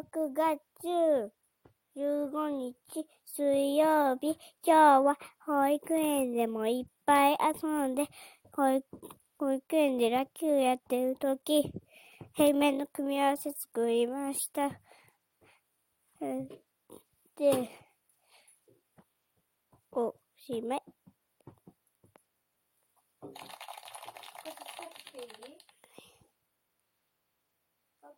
6月15日水曜日、今日は保育園でもいっぱい遊んで、保育保育園でラッキーやってるとき、平面の組み合わせ作りました。で、おしまい。